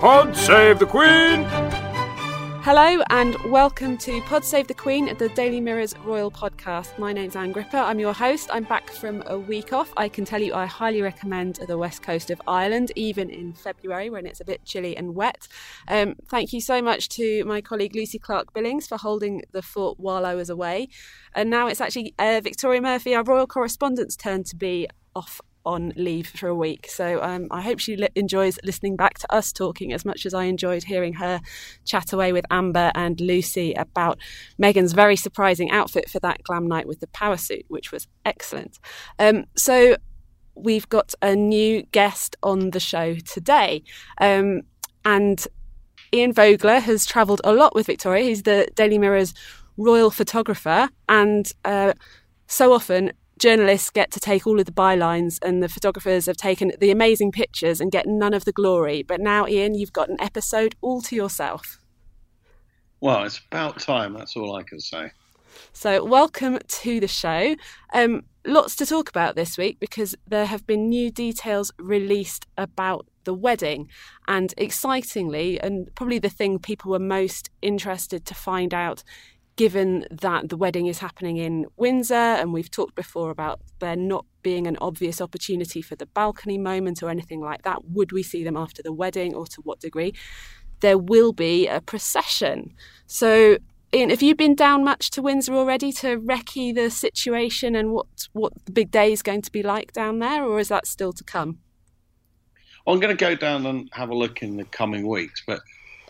Pod save the Queen! Hello and welcome to Pod Save the Queen, the Daily Mirror's royal podcast. My name's Ann Gripper. I'm your host. I'm back from a week off. I can tell you I highly recommend the west coast of Ireland, even in February when it's a bit chilly and wet. Um, thank you so much to my colleague Lucy Clark Billings for holding the fort while I was away. And now it's actually uh, Victoria Murphy, our royal correspondent's turn to be off on leave for a week. So um, I hope she li- enjoys listening back to us talking as much as I enjoyed hearing her chat away with Amber and Lucy about Meghan's very surprising outfit for that glam night with the power suit, which was excellent. Um, so we've got a new guest on the show today. Um, and Ian Vogler has travelled a lot with Victoria. He's the Daily Mirror's royal photographer and uh, so often journalists get to take all of the bylines and the photographers have taken the amazing pictures and get none of the glory. But now, Ian, you've got an episode all to yourself. Well, it's about time. That's all I can say. So, welcome to the show. Um, lots to talk about this week because there have been new details released about the wedding. And excitingly, and probably the thing people were most interested to find out given that the wedding is happening in Windsor, and we've talked before about there not being an obvious opportunity for the balcony moment or anything like that, would we see them after the wedding or to what degree? There will be a procession. So, Ian, have you been down much to Windsor already to recce the situation and what, what the big day is going to be like down there, or is that still to come? I'm going to go down and have a look in the coming weeks, but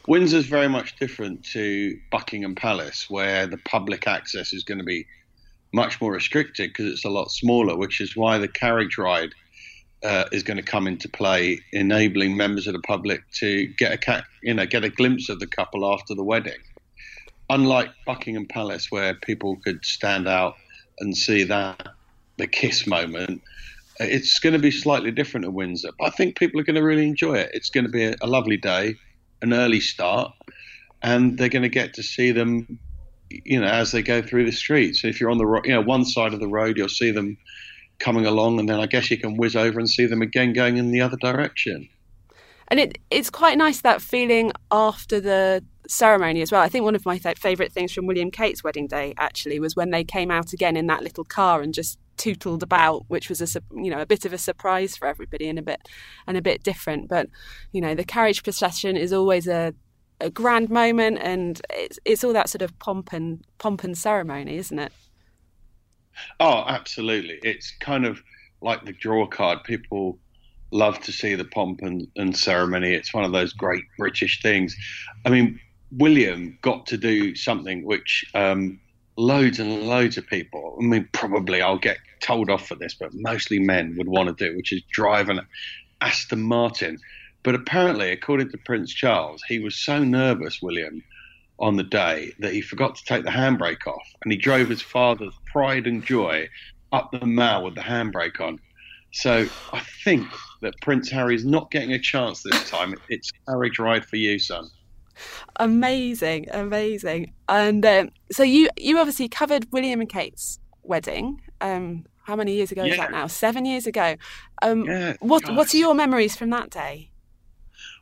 Windsor's very much different to Buckingham Palace, where the public access is going to be much more restricted because it's a lot smaller, which is why the carriage ride uh, is going to come into play, enabling members of the public to get a you know get a glimpse of the couple after the wedding. Unlike Buckingham Palace, where people could stand out and see that the kiss moment, it's going to be slightly different at Windsor. But I think people are going to really enjoy it. It's going to be a, a lovely day an early start, and they're going to get to see them, you know, as they go through the streets. So If you're on the you know one side of the road, you'll see them coming along, and then I guess you can whiz over and see them again going in the other direction. And it it's quite nice that feeling after the ceremony as well. I think one of my th- favourite things from William Kate's wedding day actually was when they came out again in that little car and just tootled about, which was a you know a bit of a surprise for everybody and a bit and a bit different. But you know the carriage procession is always a a grand moment, and it's it's all that sort of pomp and pomp and ceremony, isn't it? Oh, absolutely. It's kind of like the draw card. People love to see the pomp and, and ceremony. It's one of those great British things. I mean, William got to do something which um, loads and loads of people, I mean, probably I'll get told off for this, but mostly men would want to do, which is drive an Aston Martin. But apparently, according to Prince Charles, he was so nervous, William, on the day that he forgot to take the handbrake off and he drove his father's pride and joy up the mall with the handbrake on. So I think that Prince Harry is not getting a chance this time. It's carriage ride for you, son. Amazing, amazing. And um, so you you obviously covered William and Kate's wedding. Um, how many years ago yeah. is that now? Seven years ago. Um, yeah, what gosh. what are your memories from that day?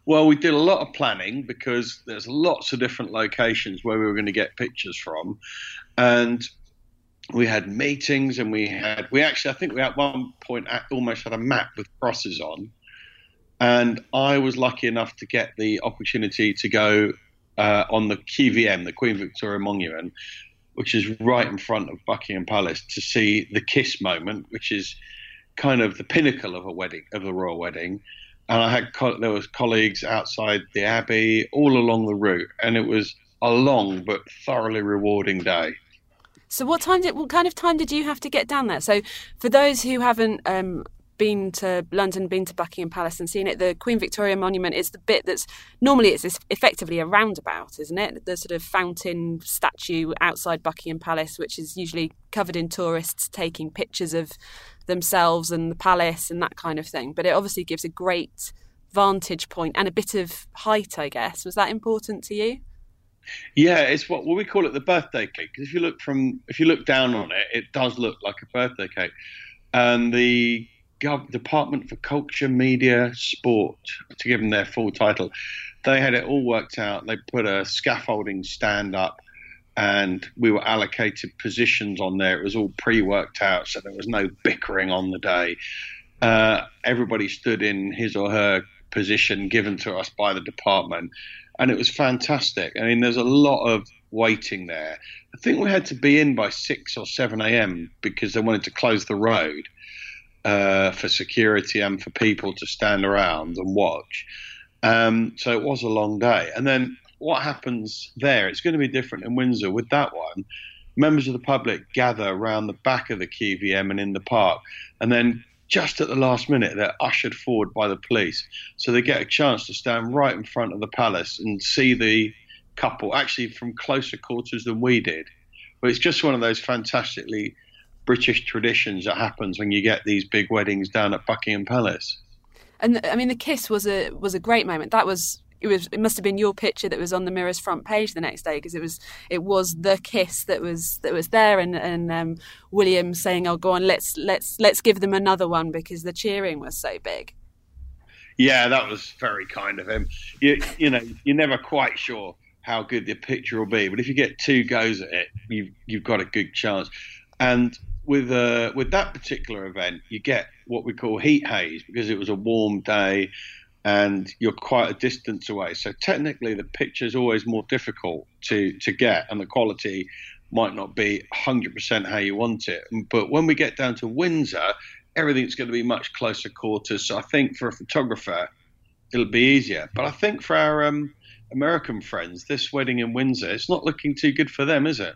Well, we did a lot of planning because there's lots of different locations where we were going to get pictures from, and we had meetings and we had we actually I think we at one point almost had a map with crosses on and I was lucky enough to get the opportunity to go uh, on the QVM, the Queen Victoria Monument, which is right in front of Buckingham Palace, to see the kiss moment, which is kind of the pinnacle of a wedding, of a royal wedding. And I had co- there was colleagues outside the Abbey, all along the route, and it was a long but thoroughly rewarding day. So, what time did what kind of time did you have to get down there? So, for those who haven't um, been to London, been to Buckingham Palace, and seen it. The Queen Victoria Monument is the bit that's normally it's effectively a roundabout, isn't it? The sort of fountain statue outside Buckingham Palace, which is usually covered in tourists taking pictures of themselves and the palace and that kind of thing. But it obviously gives a great vantage point and a bit of height, I guess. Was that important to you? Yeah, it's what, what we call it the birthday cake. Because if you look from if you look down on it, it does look like a birthday cake. And the Gov- Department for Culture, Media, Sport, to give them their full title, they had it all worked out. They put a scaffolding stand up, and we were allocated positions on there. It was all pre-worked out, so there was no bickering on the day. Uh, everybody stood in his or her position given to us by the department and it was fantastic. I mean, there's a lot of waiting there. I think we had to be in by six or seven a.m. because they wanted to close the road uh, for security and for people to stand around and watch. Um, so it was a long day. And then what happens there? It's going to be different in Windsor with that one. Members of the public gather around the back of the QVM and in the park, and then just at the last minute, they're ushered forward by the police. So they get a chance to stand right in front of the palace and see the couple, actually from closer quarters than we did. But it's just one of those fantastically British traditions that happens when you get these big weddings down at Buckingham Palace. And I mean, the kiss was a was a great moment. That was it was it must have been your picture that was on the Mirror's front page the next day because it was it was the kiss that was that was there and and um, William saying oh go on let's let's let's give them another one because the cheering was so big. Yeah, that was very kind of him. You you know you're never quite sure how good the picture will be, but if you get two goes at it, you've you've got a good chance. And with uh, with that particular event, you get what we call heat haze because it was a warm day and you're quite a distance away. So technically, the picture is always more difficult to to get, and the quality might not be 100% how you want it. But when we get down to Windsor, everything's going to be much closer quarters. So I think for a photographer, it'll be easier. But I think for our um, American friends, this wedding in Windsor, it's not looking too good for them, is it?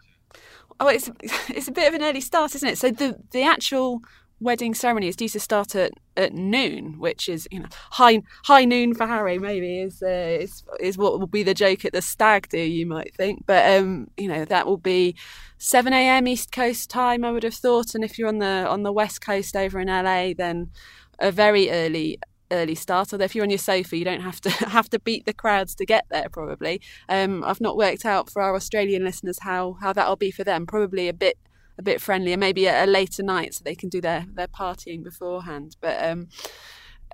Oh, it's it's a bit of an early start, isn't it? So the the actual wedding ceremony is due to start at, at noon, which is you know high high noon for Harry. Maybe is uh, is is what will be the joke at the stag do. You might think, but um, you know that will be seven a.m. East Coast time. I would have thought, and if you're on the on the West Coast over in LA, then a very early early start. Although if you're on your sofa, you don't have to have to beat the crowds to get there. Probably. Um, I've not worked out for our Australian listeners how how that'll be for them. Probably a bit a bit friendlier, maybe a, a later night so they can do their, their partying beforehand. But um,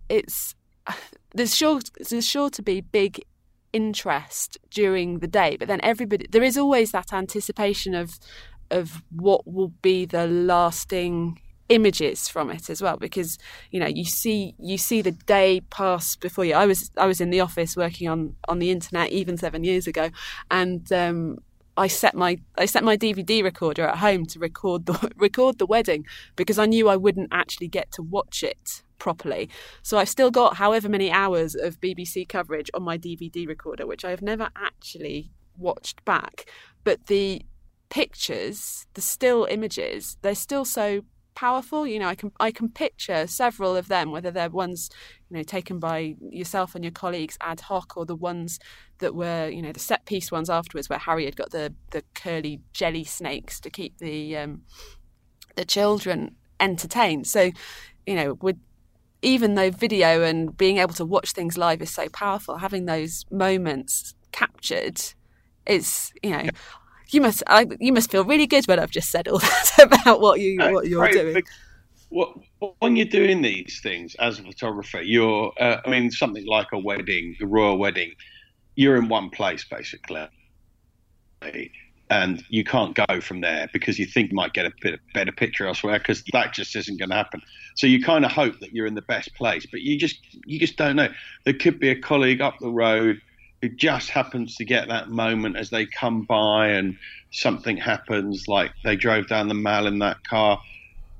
it's there's sure there's sure to be big interest during the day, but then everybody there is always that anticipation of of what will be the lasting images from it as well because you know you see you see the day pass before you i was i was in the office working on on the internet even 7 years ago and um I set my I set my DVD recorder at home to record the record the wedding because I knew I wouldn't actually get to watch it properly. So I've still got however many hours of BBC coverage on my DVD recorder, which I have never actually watched back. But the pictures, the still images, they're still so powerful. You know, I can I can picture several of them, whether they're ones you know taken by yourself and your colleagues ad hoc, or the ones that were you know the set piece ones afterwards, where Harry had got the the curly jelly snakes to keep the um, the children entertained. So, you know, with even though video and being able to watch things live is so powerful, having those moments captured is you know you must I, you must feel really good when I've just said all that about what you what you're right, doing. What, when you're doing these things as a photographer, you're uh, I mean something like a wedding, a royal wedding, you're in one place basically, and you can't go from there because you think you might get a bit better picture elsewhere because that just isn't going to happen. So you kind of hope that you're in the best place, but you just you just don't know. There could be a colleague up the road who just happens to get that moment as they come by and something happens, like they drove down the mall in that car.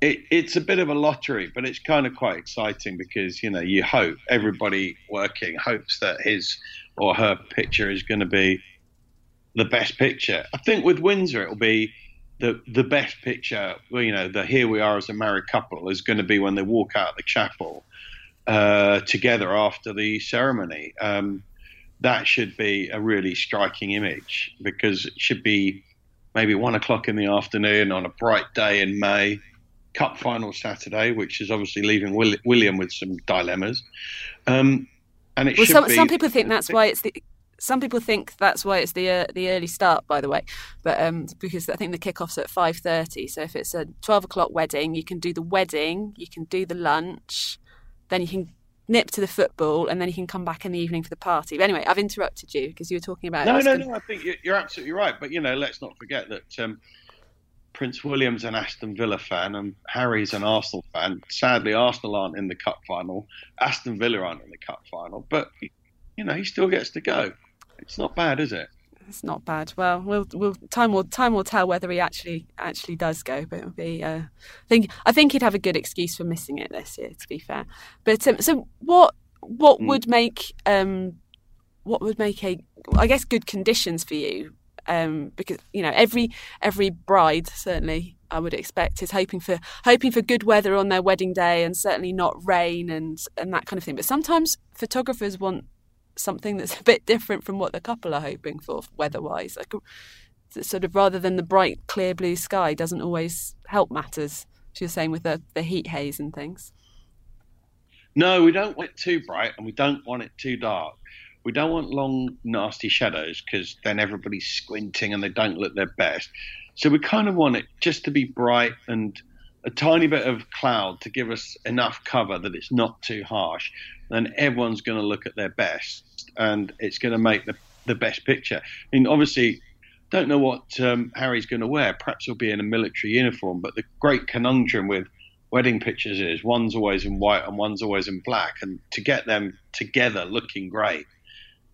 It, it's a bit of a lottery, but it's kind of quite exciting because you know you hope everybody working hopes that his or her picture is going to be the best picture. I think with Windsor it'll be the the best picture, well, you know, the here we are as a married couple is going to be when they walk out of the chapel uh, together after the ceremony. Um, that should be a really striking image because it should be maybe one o'clock in the afternoon on a bright day in May. Cup final Saturday, which is obviously leaving William with some dilemmas. Um, and it well, should some, be, some people think that's why it's the some people think that's why it's the uh, the early start, by the way, but um, because I think the kickoff's at five thirty. So if it's a twelve o'clock wedding, you can do the wedding, you can do the lunch, then you can nip to the football, and then you can come back in the evening for the party. But anyway, I've interrupted you because you were talking about. No, no, no. I think you're absolutely right. But you know, let's not forget that. Um, Prince William's an Aston Villa fan and Harry's an Arsenal fan. Sadly, Arsenal aren't in the cup final. Aston Villa aren't in the cup final, but you know he still gets to go. It's not bad, is it? It's not bad. Well, we'll, we'll time will time will tell whether he actually actually does go. But it'll be. Uh, I think I think he'd have a good excuse for missing it this year. To be fair, but um, so what what mm. would make um, what would make a I guess good conditions for you um, because you know every every bride certainly I would expect is hoping for hoping for good weather on their wedding day and certainly not rain and and that kind of thing. But sometimes photographers want something that's a bit different from what the couple are hoping for weather-wise. Like, sort of rather than the bright, clear blue sky doesn't always help matters. She was saying with the, the heat haze and things. No, we don't want it too bright and we don't want it too dark. We don't want long, nasty shadows because then everybody's squinting and they don't look their best. So we kind of want it just to be bright and a tiny bit of cloud to give us enough cover that it's not too harsh then everyone's going to look at their best and it's going to make the, the best picture. I mean, obviously, don't know what um, Harry's going to wear. Perhaps he'll be in a military uniform, but the great conundrum with wedding pictures is one's always in white and one's always in black. And to get them together looking great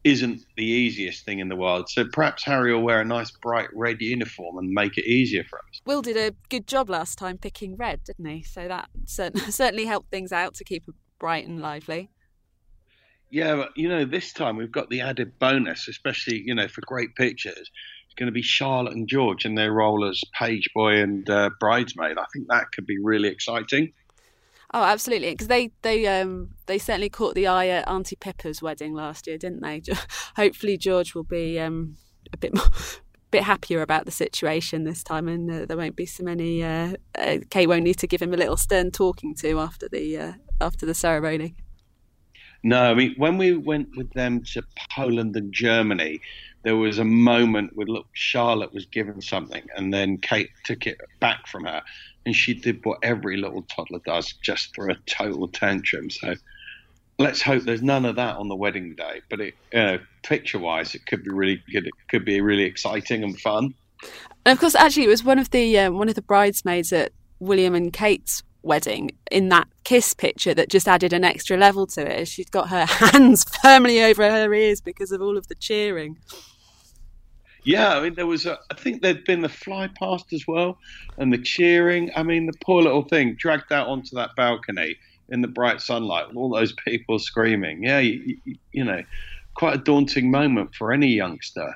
isn't the easiest thing in the world. So perhaps Harry will wear a nice bright red uniform and make it easier for us. Will did a good job last time picking red, didn't he? So that certainly helped things out to keep it bright and lively. Yeah, you know, this time we've got the added bonus, especially you know for great pictures. It's going to be Charlotte and George in their role as page boy and uh, bridesmaid. I think that could be really exciting. Oh, absolutely, because they they um they certainly caught the eye at Auntie Pippa's wedding last year, didn't they? Hopefully, George will be um a bit more. bit happier about the situation this time, and uh, there won't be so many. Uh, uh, Kate won't need to give him a little stern talking to after the uh, after the ceremony. No, I mean when we went with them to Poland and Germany, there was a moment where look, Charlotte was given something, and then Kate took it back from her, and she did what every little toddler does, just threw a total tantrum. So let's hope there's none of that on the wedding day. But it, you know, picture-wise, it could be really good. It could be really exciting and fun. And of course, actually, it was one of the um, one of the bridesmaids at William and Kate's wedding in that kiss picture that just added an extra level to it. She's got her hands firmly over her ears because of all of the cheering. Yeah, I mean, there was, a, I think there'd been the fly past as well and the cheering. I mean, the poor little thing dragged out onto that balcony in the bright sunlight with all those people screaming. Yeah, you, you know, quite a daunting moment for any youngster.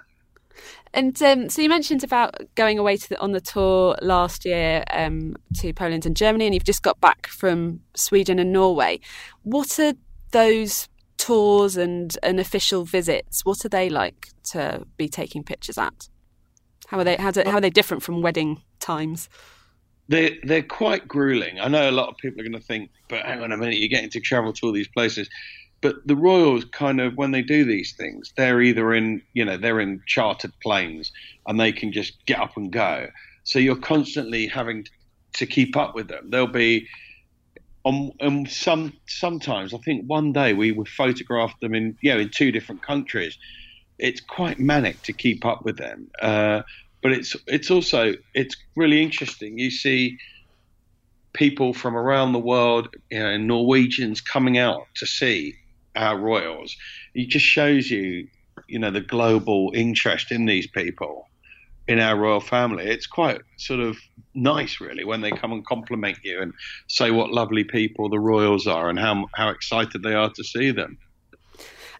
And um, so you mentioned about going away the, on the tour last year um, to Poland and Germany, and you've just got back from Sweden and Norway. What are those tours and, and official visits? What are they like to be taking pictures at? How are they? How, do, how are they different from wedding times? They're they're quite grueling. I know a lot of people are going to think, but hang on a minute, you're getting to travel to all these places. But the Royals kind of when they do these things, they're either in you know they're in chartered planes and they can just get up and go. So you're constantly having to keep up with them. They'll be on, on some sometimes I think one day we would photograph them in you know in two different countries. It's quite manic to keep up with them, uh, but it's it's also it's really interesting. You see people from around the world, you know, Norwegians coming out to see our royals. It just shows you, you know, the global interest in these people in our royal family. It's quite sort of nice, really, when they come and compliment you and say what lovely people the royals are and how how excited they are to see them.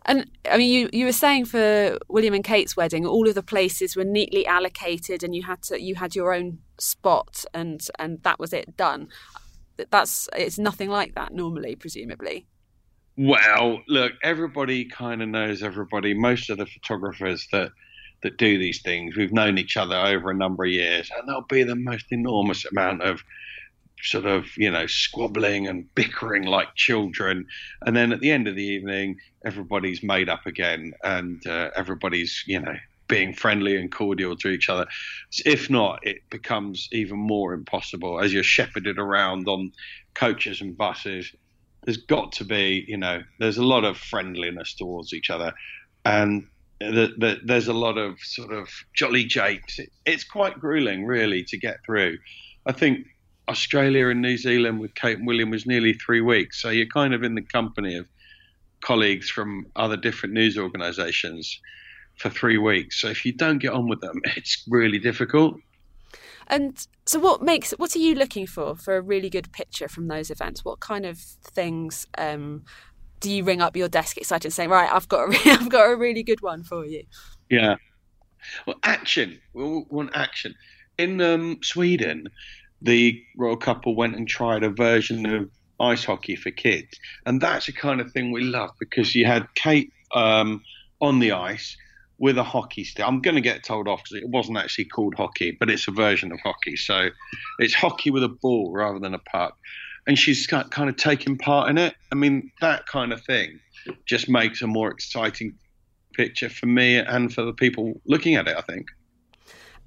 And I mean, you, you were saying for William and Kate's wedding, all of the places were neatly allocated, and you had to you had your own spot, and and that was it done. That's it's nothing like that normally, presumably. Well, look, everybody kind of knows everybody. Most of the photographers that that do these things, we've known each other over a number of years, and there'll be the most enormous amount of sort of you know squabbling and bickering like children. And then at the end of the evening everybody's made up again and uh, everybody's you know being friendly and cordial to each other. If not it becomes even more impossible as you're shepherded around on coaches and buses there's got to be you know there's a lot of friendliness towards each other and the, the, there's a lot of sort of jolly jakes it, it's quite grueling really to get through i think Australia and New Zealand with Kate and William was nearly three weeks. So you're kind of in the company of colleagues from other different news organisations for three weeks. So if you don't get on with them, it's really difficult. And so, what makes what are you looking for for a really good picture from those events? What kind of things um, do you ring up your desk excited saying, "Right, I've got a re- I've got a really good one for you"? Yeah, well, action. We want action. In um, Sweden, the royal couple went and tried a version of ice hockey for kids, and that's the kind of thing we love because you had Kate um, on the ice with a hockey stick. I'm going to get told off because it wasn't actually called hockey, but it's a version of hockey. So it's hockey with a ball rather than a puck. And she's kind of taking part in it. I mean, that kind of thing just makes a more exciting picture for me and for the people looking at it, I think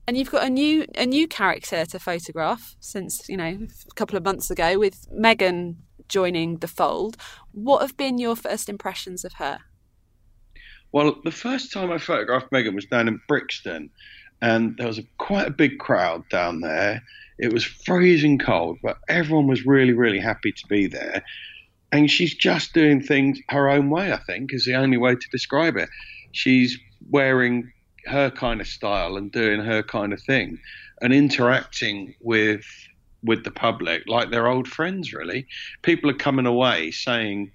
and you've got a new a new character to photograph since you know a couple of months ago with Meghan joining the fold. What have been your first impressions of her? Well, the first time I photographed Meghan was down in Brixton, and there was a, quite a big crowd down there. It was freezing cold, but everyone was really, really happy to be there. And she's just doing things her own way, I think, is the only way to describe it. She's wearing her kind of style and doing her kind of thing and interacting with with the public like they're old friends really people are coming away saying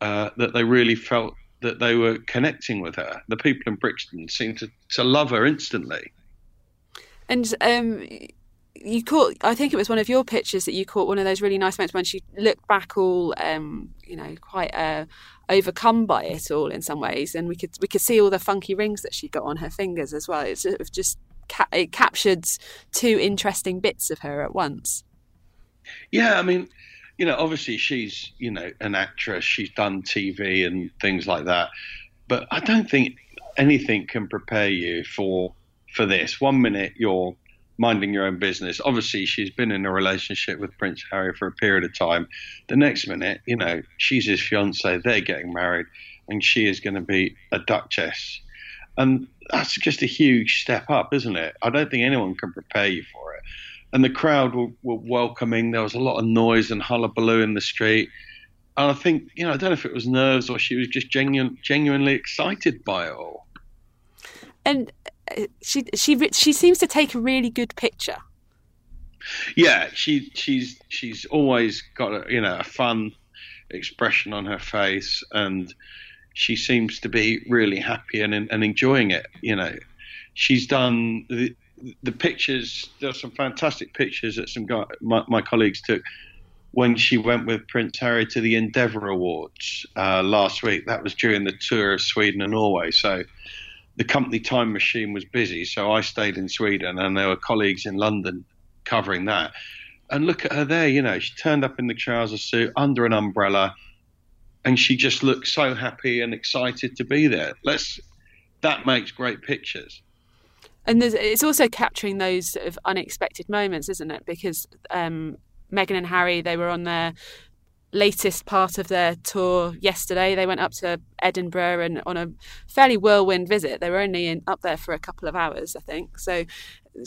uh, that they really felt that they were connecting with her. The people in brixton seemed to, to love her instantly. And um, you caught i think it was one of your pictures that you caught one of those really nice moments when she looked back all um, you know quite uh, overcome by it all in some ways. And we could we could see all the funky rings that she got on her fingers as well. It's sort of just it captured two interesting bits of her at once. Yeah i mean you know obviously she's you know an actress she's done tv and things like that but i don't think anything can prepare you for for this one minute you're minding your own business. Obviously, she's been in a relationship with Prince Harry for a period of time. The next minute, you know, she's his fiance, they're getting married, and she is going to be a duchess. And that's just a huge step up, isn't it? I don't think anyone can prepare you for it. And the crowd were, were welcoming. There was a lot of noise and hullabaloo in the street. And I think, you know, I don't know if it was nerves or she was just genuine, genuinely excited by it all. And uh, she she she seems to take a really good picture. Yeah, she she's she's always got a you know a fun expression on her face, and she seems to be really happy and and enjoying it. You know, she's done the pictures. There's some fantastic pictures that some guy, my, my colleagues took when she went with Prince Harry to the Endeavour Awards uh, last week. That was during the tour of Sweden and Norway. So the company time machine was busy, so I stayed in Sweden, and there were colleagues in London covering that. And look at her there, you know, she turned up in the trouser suit under an umbrella, and she just looked so happy and excited to be there. Let's that makes great pictures. And it's also capturing those sort of unexpected moments, isn't it? Because um, Meghan and Harry, they were on their latest part of their tour yesterday. They went up to Edinburgh and on a fairly whirlwind visit. They were only in, up there for a couple of hours, I think. So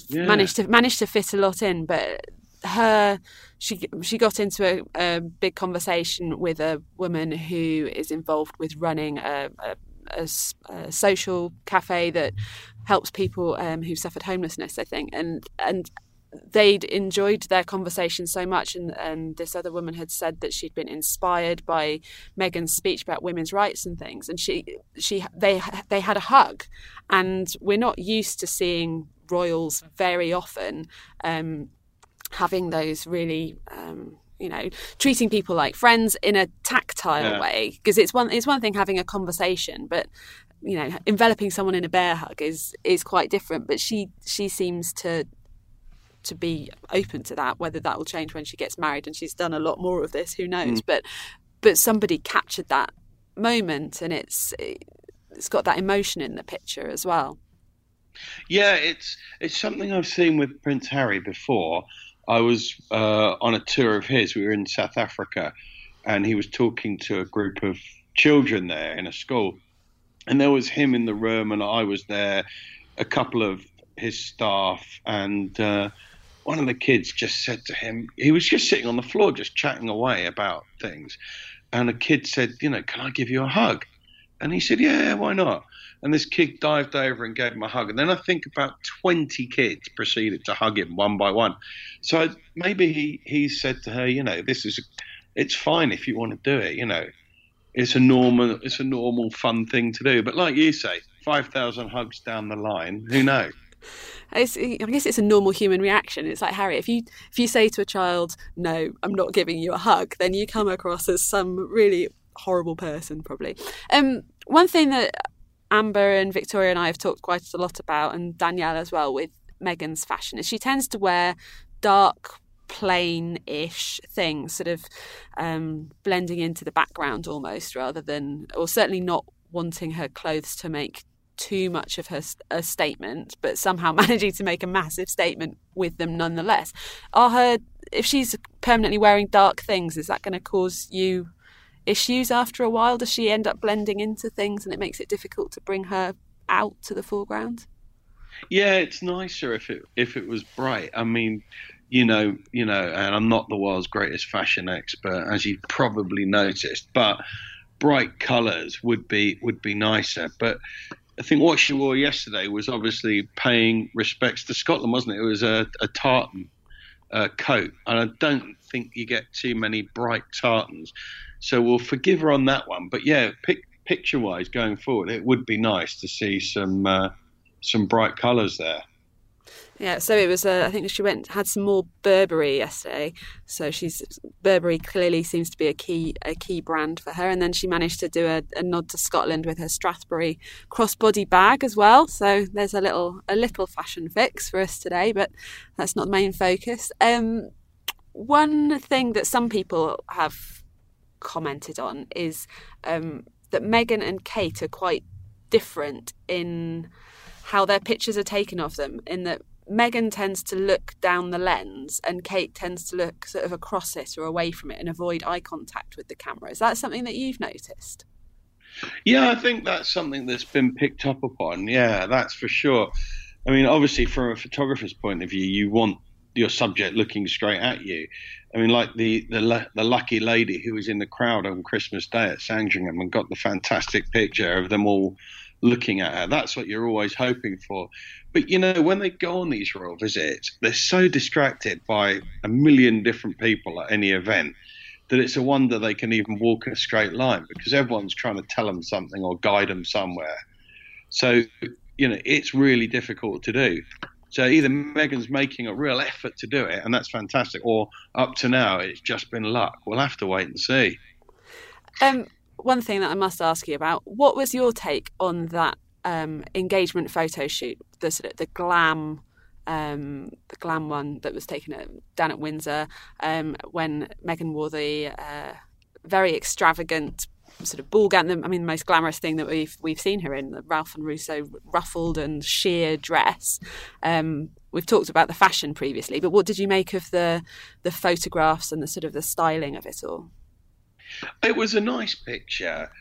yeah. managed to managed to fit a lot in. But her, she she got into a, a big conversation with a woman who is involved with running a, a a, a, social cafe that helps people um, who suffered homelessness, I think, and and they'd enjoyed their conversation so much, and, and this other woman had said that she'd been inspired by Meghan's speech about women's rights and things, and she she they they had a hug, and we're not used to seeing royals very often um, having those really. Um, you know, treating people like friends in a tactile yeah. way because it's one it's one thing having a conversation, but you know, enveloping someone in a bear hug is is quite different. But she she seems to to be open to that. Whether that will change when she gets married and she's done a lot more of this, who knows? Mm. But but somebody captured that moment, and it's it's got that emotion in the picture as well. Yeah, it's it's something I've seen with Prince Harry before. I was uh, on a tour of his. We were in South Africa, and he was talking to a group of children there in a school, and there was him in the room, and I was there, a couple of his staff, and uh, one of the kids just said to him, he was just sitting on the floor, just chatting away about things. And a kid said, You know, can I give you a hug? And he said, Yeah, why not? And this kid dived over and gave him a hug. And then I think about 20 kids proceeded to hug him one by one. So maybe he, he said to her, You know, this is, it's fine if you want to do it, you know. It's a normal, it's a normal, fun thing to do. But like you say, five thousand hugs down the line, who knows? It's, I guess it's a normal human reaction. It's like Harry, if you if you say to a child, "No, I'm not giving you a hug," then you come across as some really horrible person, probably. Um, one thing that Amber and Victoria and I have talked quite a lot about, and Danielle as well, with Meghan's fashion is she tends to wear dark plain-ish thing, sort of um, blending into the background almost, rather than, or certainly not wanting her clothes to make too much of her a statement, but somehow managing to make a massive statement with them nonetheless. Are her if she's permanently wearing dark things, is that going to cause you issues after a while? Does she end up blending into things and it makes it difficult to bring her out to the foreground? Yeah, it's nicer if it if it was bright. I mean, you know, you know, and I'm not the world's greatest fashion expert, as you probably noticed, but bright colours would be would be nicer. But I think what she wore yesterday was obviously paying respects to Scotland, wasn't it? It was a, a tartan uh, coat, and I don't think you get too many bright tartans, so we'll forgive her on that one. But yeah, pic- picture-wise, going forward, it would be nice to see some uh, some bright colours there. Yeah, so it was. Uh, I think she went had some more Burberry yesterday. So she's Burberry clearly seems to be a key a key brand for her. And then she managed to do a, a nod to Scotland with her Strathberry crossbody bag as well. So there's a little a little fashion fix for us today, but that's not the main focus. Um, one thing that some people have commented on is um, that Meghan and Kate are quite different in how their pictures are taken of them. In that Meghan tends to look down the lens and Kate tends to look sort of across it or away from it and avoid eye contact with the camera. Is that something that you've noticed? Yeah, I think that's something that's been picked up upon. Yeah, that's for sure. I mean, obviously, from a photographer's point of view, you want your subject looking straight at you. I mean, like the the, the lucky lady who was in the crowd on Christmas Day at Sandringham and got the fantastic picture of them all looking at her. That's what you're always hoping for. But you know, when they go on these royal visits, they're so distracted by a million different people at any event that it's a wonder they can even walk a straight line because everyone's trying to tell them something or guide them somewhere. So, you know, it's really difficult to do. So either Meghan's making a real effort to do it, and that's fantastic, or up to now it's just been luck. We'll have to wait and see. Um, one thing that I must ask you about: what was your take on that um, engagement photo shoot, the sort of the glam, um, the glam one that was taken at, down at Windsor um, when Meghan wore the uh, very extravagant sort of ball gown. I mean, the most glamorous thing that we've we've seen her in the Ralph and Russo ruffled and sheer dress. Um, we've talked about the fashion previously, but what did you make of the the photographs and the sort of the styling of it all? It was a nice picture.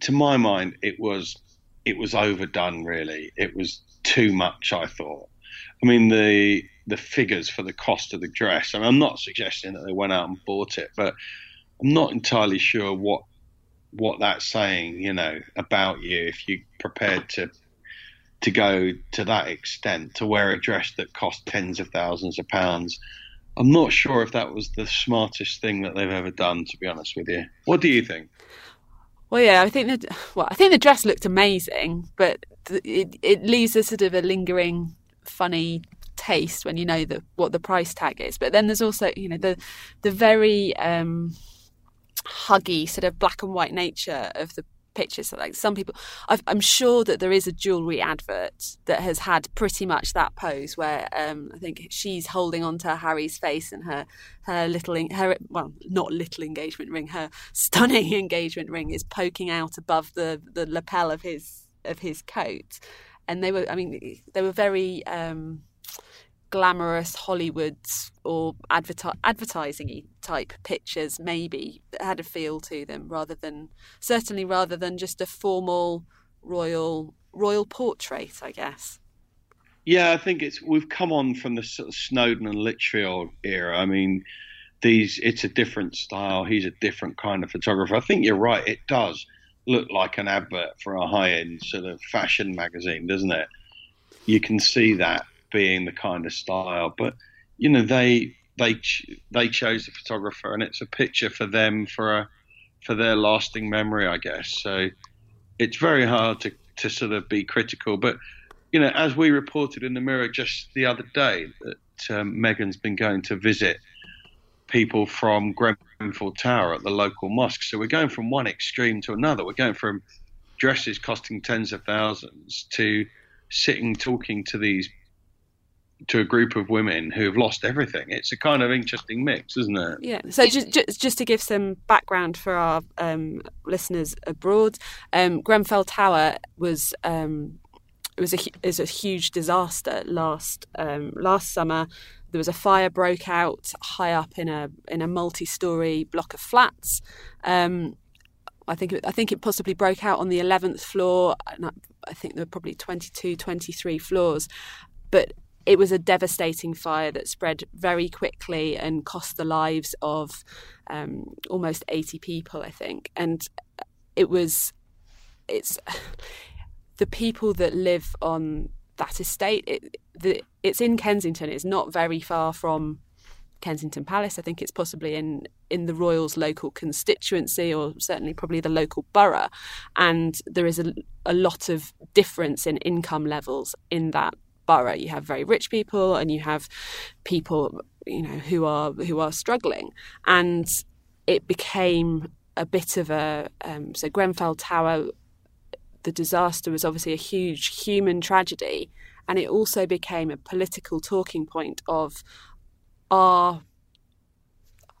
To my mind, it was it was overdone. Really, it was too much. I thought. I mean the the figures for the cost of the dress. I mean, I'm not suggesting that they went out and bought it, but I'm not entirely sure what what that's saying. You know about you if you're prepared to to go to that extent to wear a dress that cost tens of thousands of pounds. I'm not sure if that was the smartest thing that they've ever done. To be honest with you, what do you think? Well, yeah, I think that. Well, I think the dress looked amazing, but it it leaves a sort of a lingering, funny taste when you know the, what the price tag is. But then there's also, you know, the the very um, huggy sort of black and white nature of the pictures. So like some people, i am sure that there is a jewelry advert that has had pretty much that pose where um, I think she's holding onto Harry's face and her her little her well not little engagement ring, her stunning engagement ring is poking out above the the lapel of his of his coat, and they were I mean they were very. Um, glamorous Hollywood or adverti- advertising type pictures, maybe that had a feel to them, rather than certainly rather than just a formal royal royal portrait, I guess. Yeah, I think it's we've come on from the sort of Snowdon and Lichfield era. I mean, these it's a different style. He's a different kind of photographer. I think you're right. It does look like an advert for a high end sort of fashion magazine, doesn't it? You can see that being the kind of style. But you know, they they they chose the photographer, and it's a picture for them for a for their lasting memory, I guess. So it's very hard to to sort of be critical, but you know, as we reported in the Mirror just the other day, that um, Meghan's been going to visit people from Grenfell Tower at the local mosque. So we're going from one extreme to another. We're going from dresses costing tens of thousands to sitting talking to these to a group of women who have lost everything. It's a kind of interesting mix, isn't it? Yeah. So just just, just to give some background for our um, listeners abroad, um, Grenfell Tower was. Um, it was a is a huge disaster last um, last summer. There was a fire broke out high up in a in a multi-story block of flats. Um, I think it, I think it possibly broke out on the 11th floor. I think there were probably 22, 23 floors, but it was a devastating fire that spread very quickly and cost the lives of um, almost 80 people, I think. And it was, it's the people that live on that estate. It, the, it's in Kensington. It's not very far from Kensington Palace. I think it's possibly in in the Royals' local constituency, or certainly probably the local borough. And there is a, a lot of difference in income levels in that borough. You have very rich people and you have people, you know, who are who are struggling. And it became a bit of a um, so Grenfell Tower. The disaster was obviously a huge human tragedy, and it also became a political talking point of are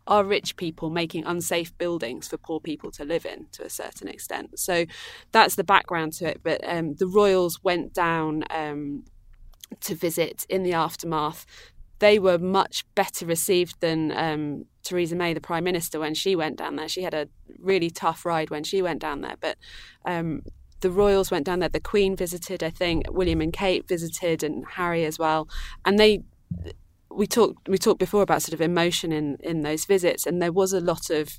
are rich people making unsafe buildings for poor people to live in to a certain extent. So that's the background to it. But um, the royals went down um, to visit in the aftermath, they were much better received than um, Theresa May, the Prime Minister, when she went down there. She had a really tough ride when she went down there, but um, the royals went down there. The Queen visited, I think. William and Kate visited, and Harry as well. And they, we talked, we talked before about sort of emotion in in those visits, and there was a lot of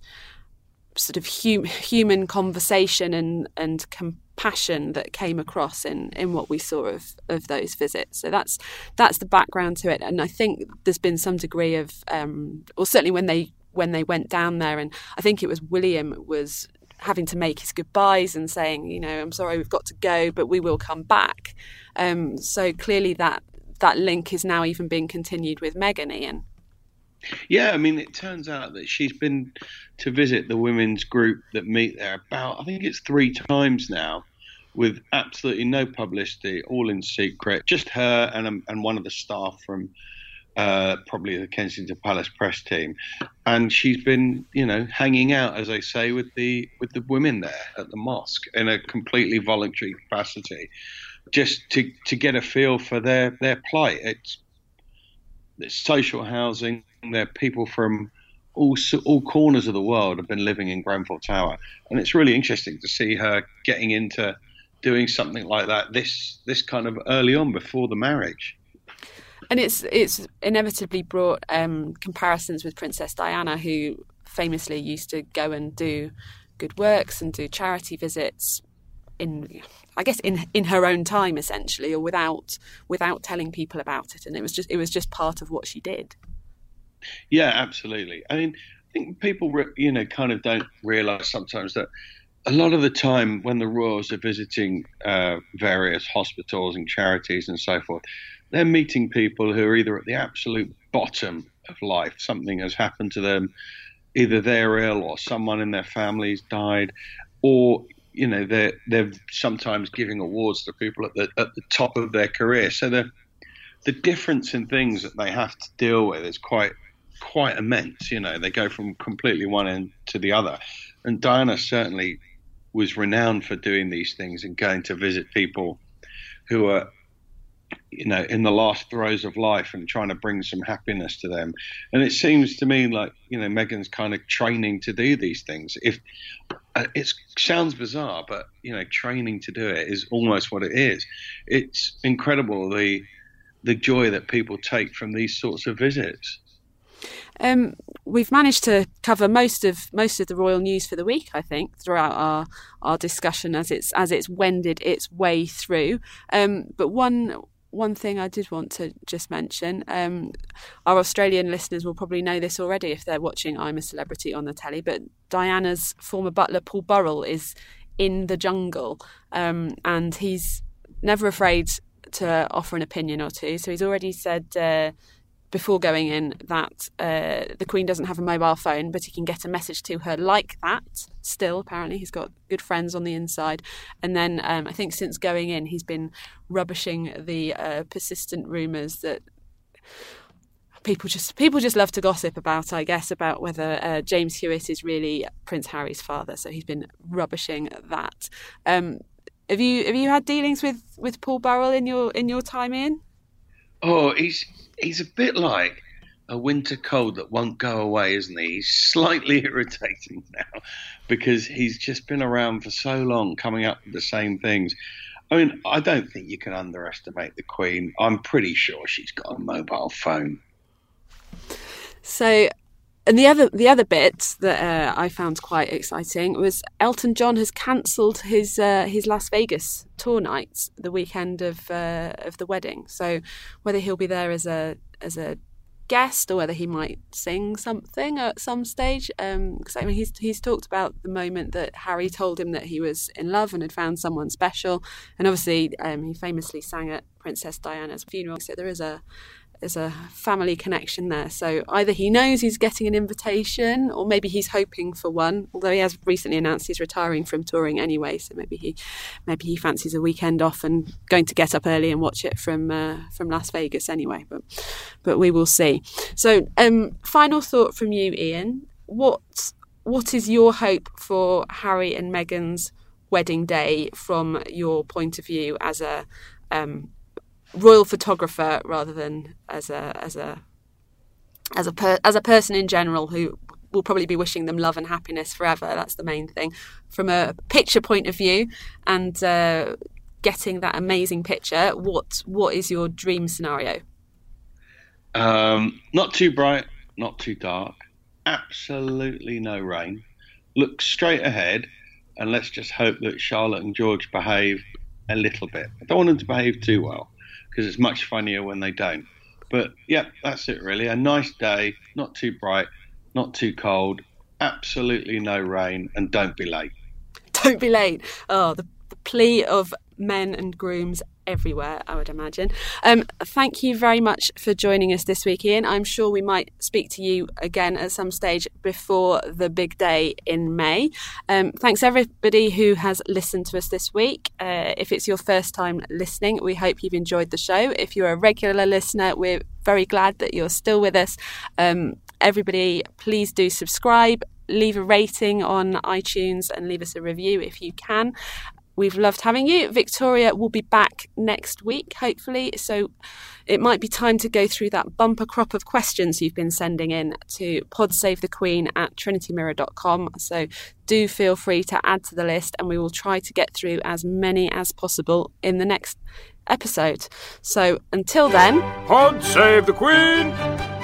sort of hum, human conversation and and compassion that came across in in what we saw of of those visits. So that's that's the background to it, and I think there's been some degree of, um, or certainly when they when they went down there, and I think it was William was having to make his goodbyes and saying, you know, I'm sorry, we've got to go, but we will come back. Um, so clearly that that link is now even being continued with Meghan Ian. Yeah, I mean, it turns out that she's been to visit the women's group that meet there about, I think it's three times now, with absolutely no publicity, all in secret. Just her and um, and one of the staff from uh, probably the Kensington Palace press team, and she's been, you know, hanging out, as I say, with the with the women there at the mosque in a completely voluntary capacity, just to to get a feel for their their plight. It's it's social housing. There people from all all corners of the world have been living in Grenfell Tower, and it's really interesting to see her getting into doing something like that this this kind of early on before the marriage. And it's it's inevitably brought um, comparisons with Princess Diana, who famously used to go and do good works and do charity visits in I guess in in her own time essentially or without without telling people about it. And it was just it was just part of what she did yeah absolutely. I mean I think people you know kind of don't realize sometimes that a lot of the time when the royals are visiting uh, various hospitals and charities and so forth they're meeting people who are either at the absolute bottom of life. Something has happened to them. Either they're ill or someone in their family's died or you know they're they're sometimes giving awards to people at the at the top of their career. So the the difference in things that they have to deal with is quite quite immense. You know, they go from completely one end to the other. And Diana certainly was renowned for doing these things and going to visit people who are you know, in the last throes of life and trying to bring some happiness to them. And it seems to me like, you know, Meghan's kind of training to do these things. If uh, it sounds bizarre, but, you know, training to do it is almost what it is. It's incredible the the joy that people take from these sorts of visits. Um, we've managed to cover most of most of the royal news for the week, I think, throughout our our discussion as it's as it's wended its way through. Um, but one one thing I did want to just mention um, our Australian listeners will probably know this already if they're watching I'm a Celebrity on the telly, but Diana's former butler, Paul Burrell, is in the jungle um, and he's never afraid to offer an opinion or two. So he's already said. Uh, before going in that uh, the Queen doesn't have a mobile phone, but he can get a message to her like that. Still, apparently, he's got good friends on the inside. And then um, I think since going in, he's been rubbishing the uh, persistent rumours that people just people just love to gossip about, I guess, about whether uh, James Hewitt is really Prince Harry's father. So he's been rubbishing that. Um, have you have you had dealings with, with Paul Burrell in your in your time in? Oh, he's he's a bit like a winter cold that won't go away, isn't he? He's slightly irritating now because he's just been around for so long, coming up with the same things. I mean, I don't think you can underestimate the Queen. I'm pretty sure she's got a mobile phone. So, and the other the other bit that uh, I found quite exciting was Elton John has cancelled his uh, his Las Vegas tour nights the weekend of uh, of the wedding. So whether he'll be there as a as a guest or whether he might sing something at some stage. Because um, I mean, he's he's talked about the moment that Harry told him that he was in love and had found someone special, and obviously um, he famously sang at Princess Diana's funeral. So there is a there's a family connection there. So either he knows he's getting an invitation, or maybe he's hoping for one. Although he has recently announced he's retiring from touring anyway, so maybe he maybe he fancies a weekend off and going to get up early and watch it from uh, from Las Vegas anyway. But but we will see. So um, final thought from you, Ian. What what is your hope for Harry and Meghan's wedding day from your point of view as a um, royal photographer rather than as a as a as a per, as a person in general who will probably be wishing them love and happiness forever. That's the main thing from a picture point of view and uh, getting that amazing picture. What what is your dream scenario? Um, not too bright, not too dark. Absolutely no rain. Look straight ahead, and let's just hope that Charlotte and George behave a little bit. I don't want them to behave too well because it's much funnier when they don't. But yeah, that's it really. A nice day, not too bright, not too cold, absolutely no rain, and don't be late. Don't be late. Oh, the, plea of men and grooms everywhere, I would imagine. Um, thank you very much for joining us this week, Ian. I'm sure we might speak to you again at some stage before the big day in May. Um, thanks, everybody who has listened to us this week. Uh, if it's your first time listening, we hope you've enjoyed the show. If you're a regular listener, we're very glad that you're still with us. Um, everybody, please do subscribe leave a rating on iTunes and leave us a review if you can. We've loved having you. Victoria will be back next week, hopefully. So it might be time to go through that bumper crop of questions you've been sending in to podsavethequeen at trinitymirror.com. So do feel free to add to the list and we will try to get through as many as possible in the next episode. So until then, Pod Save the Queen!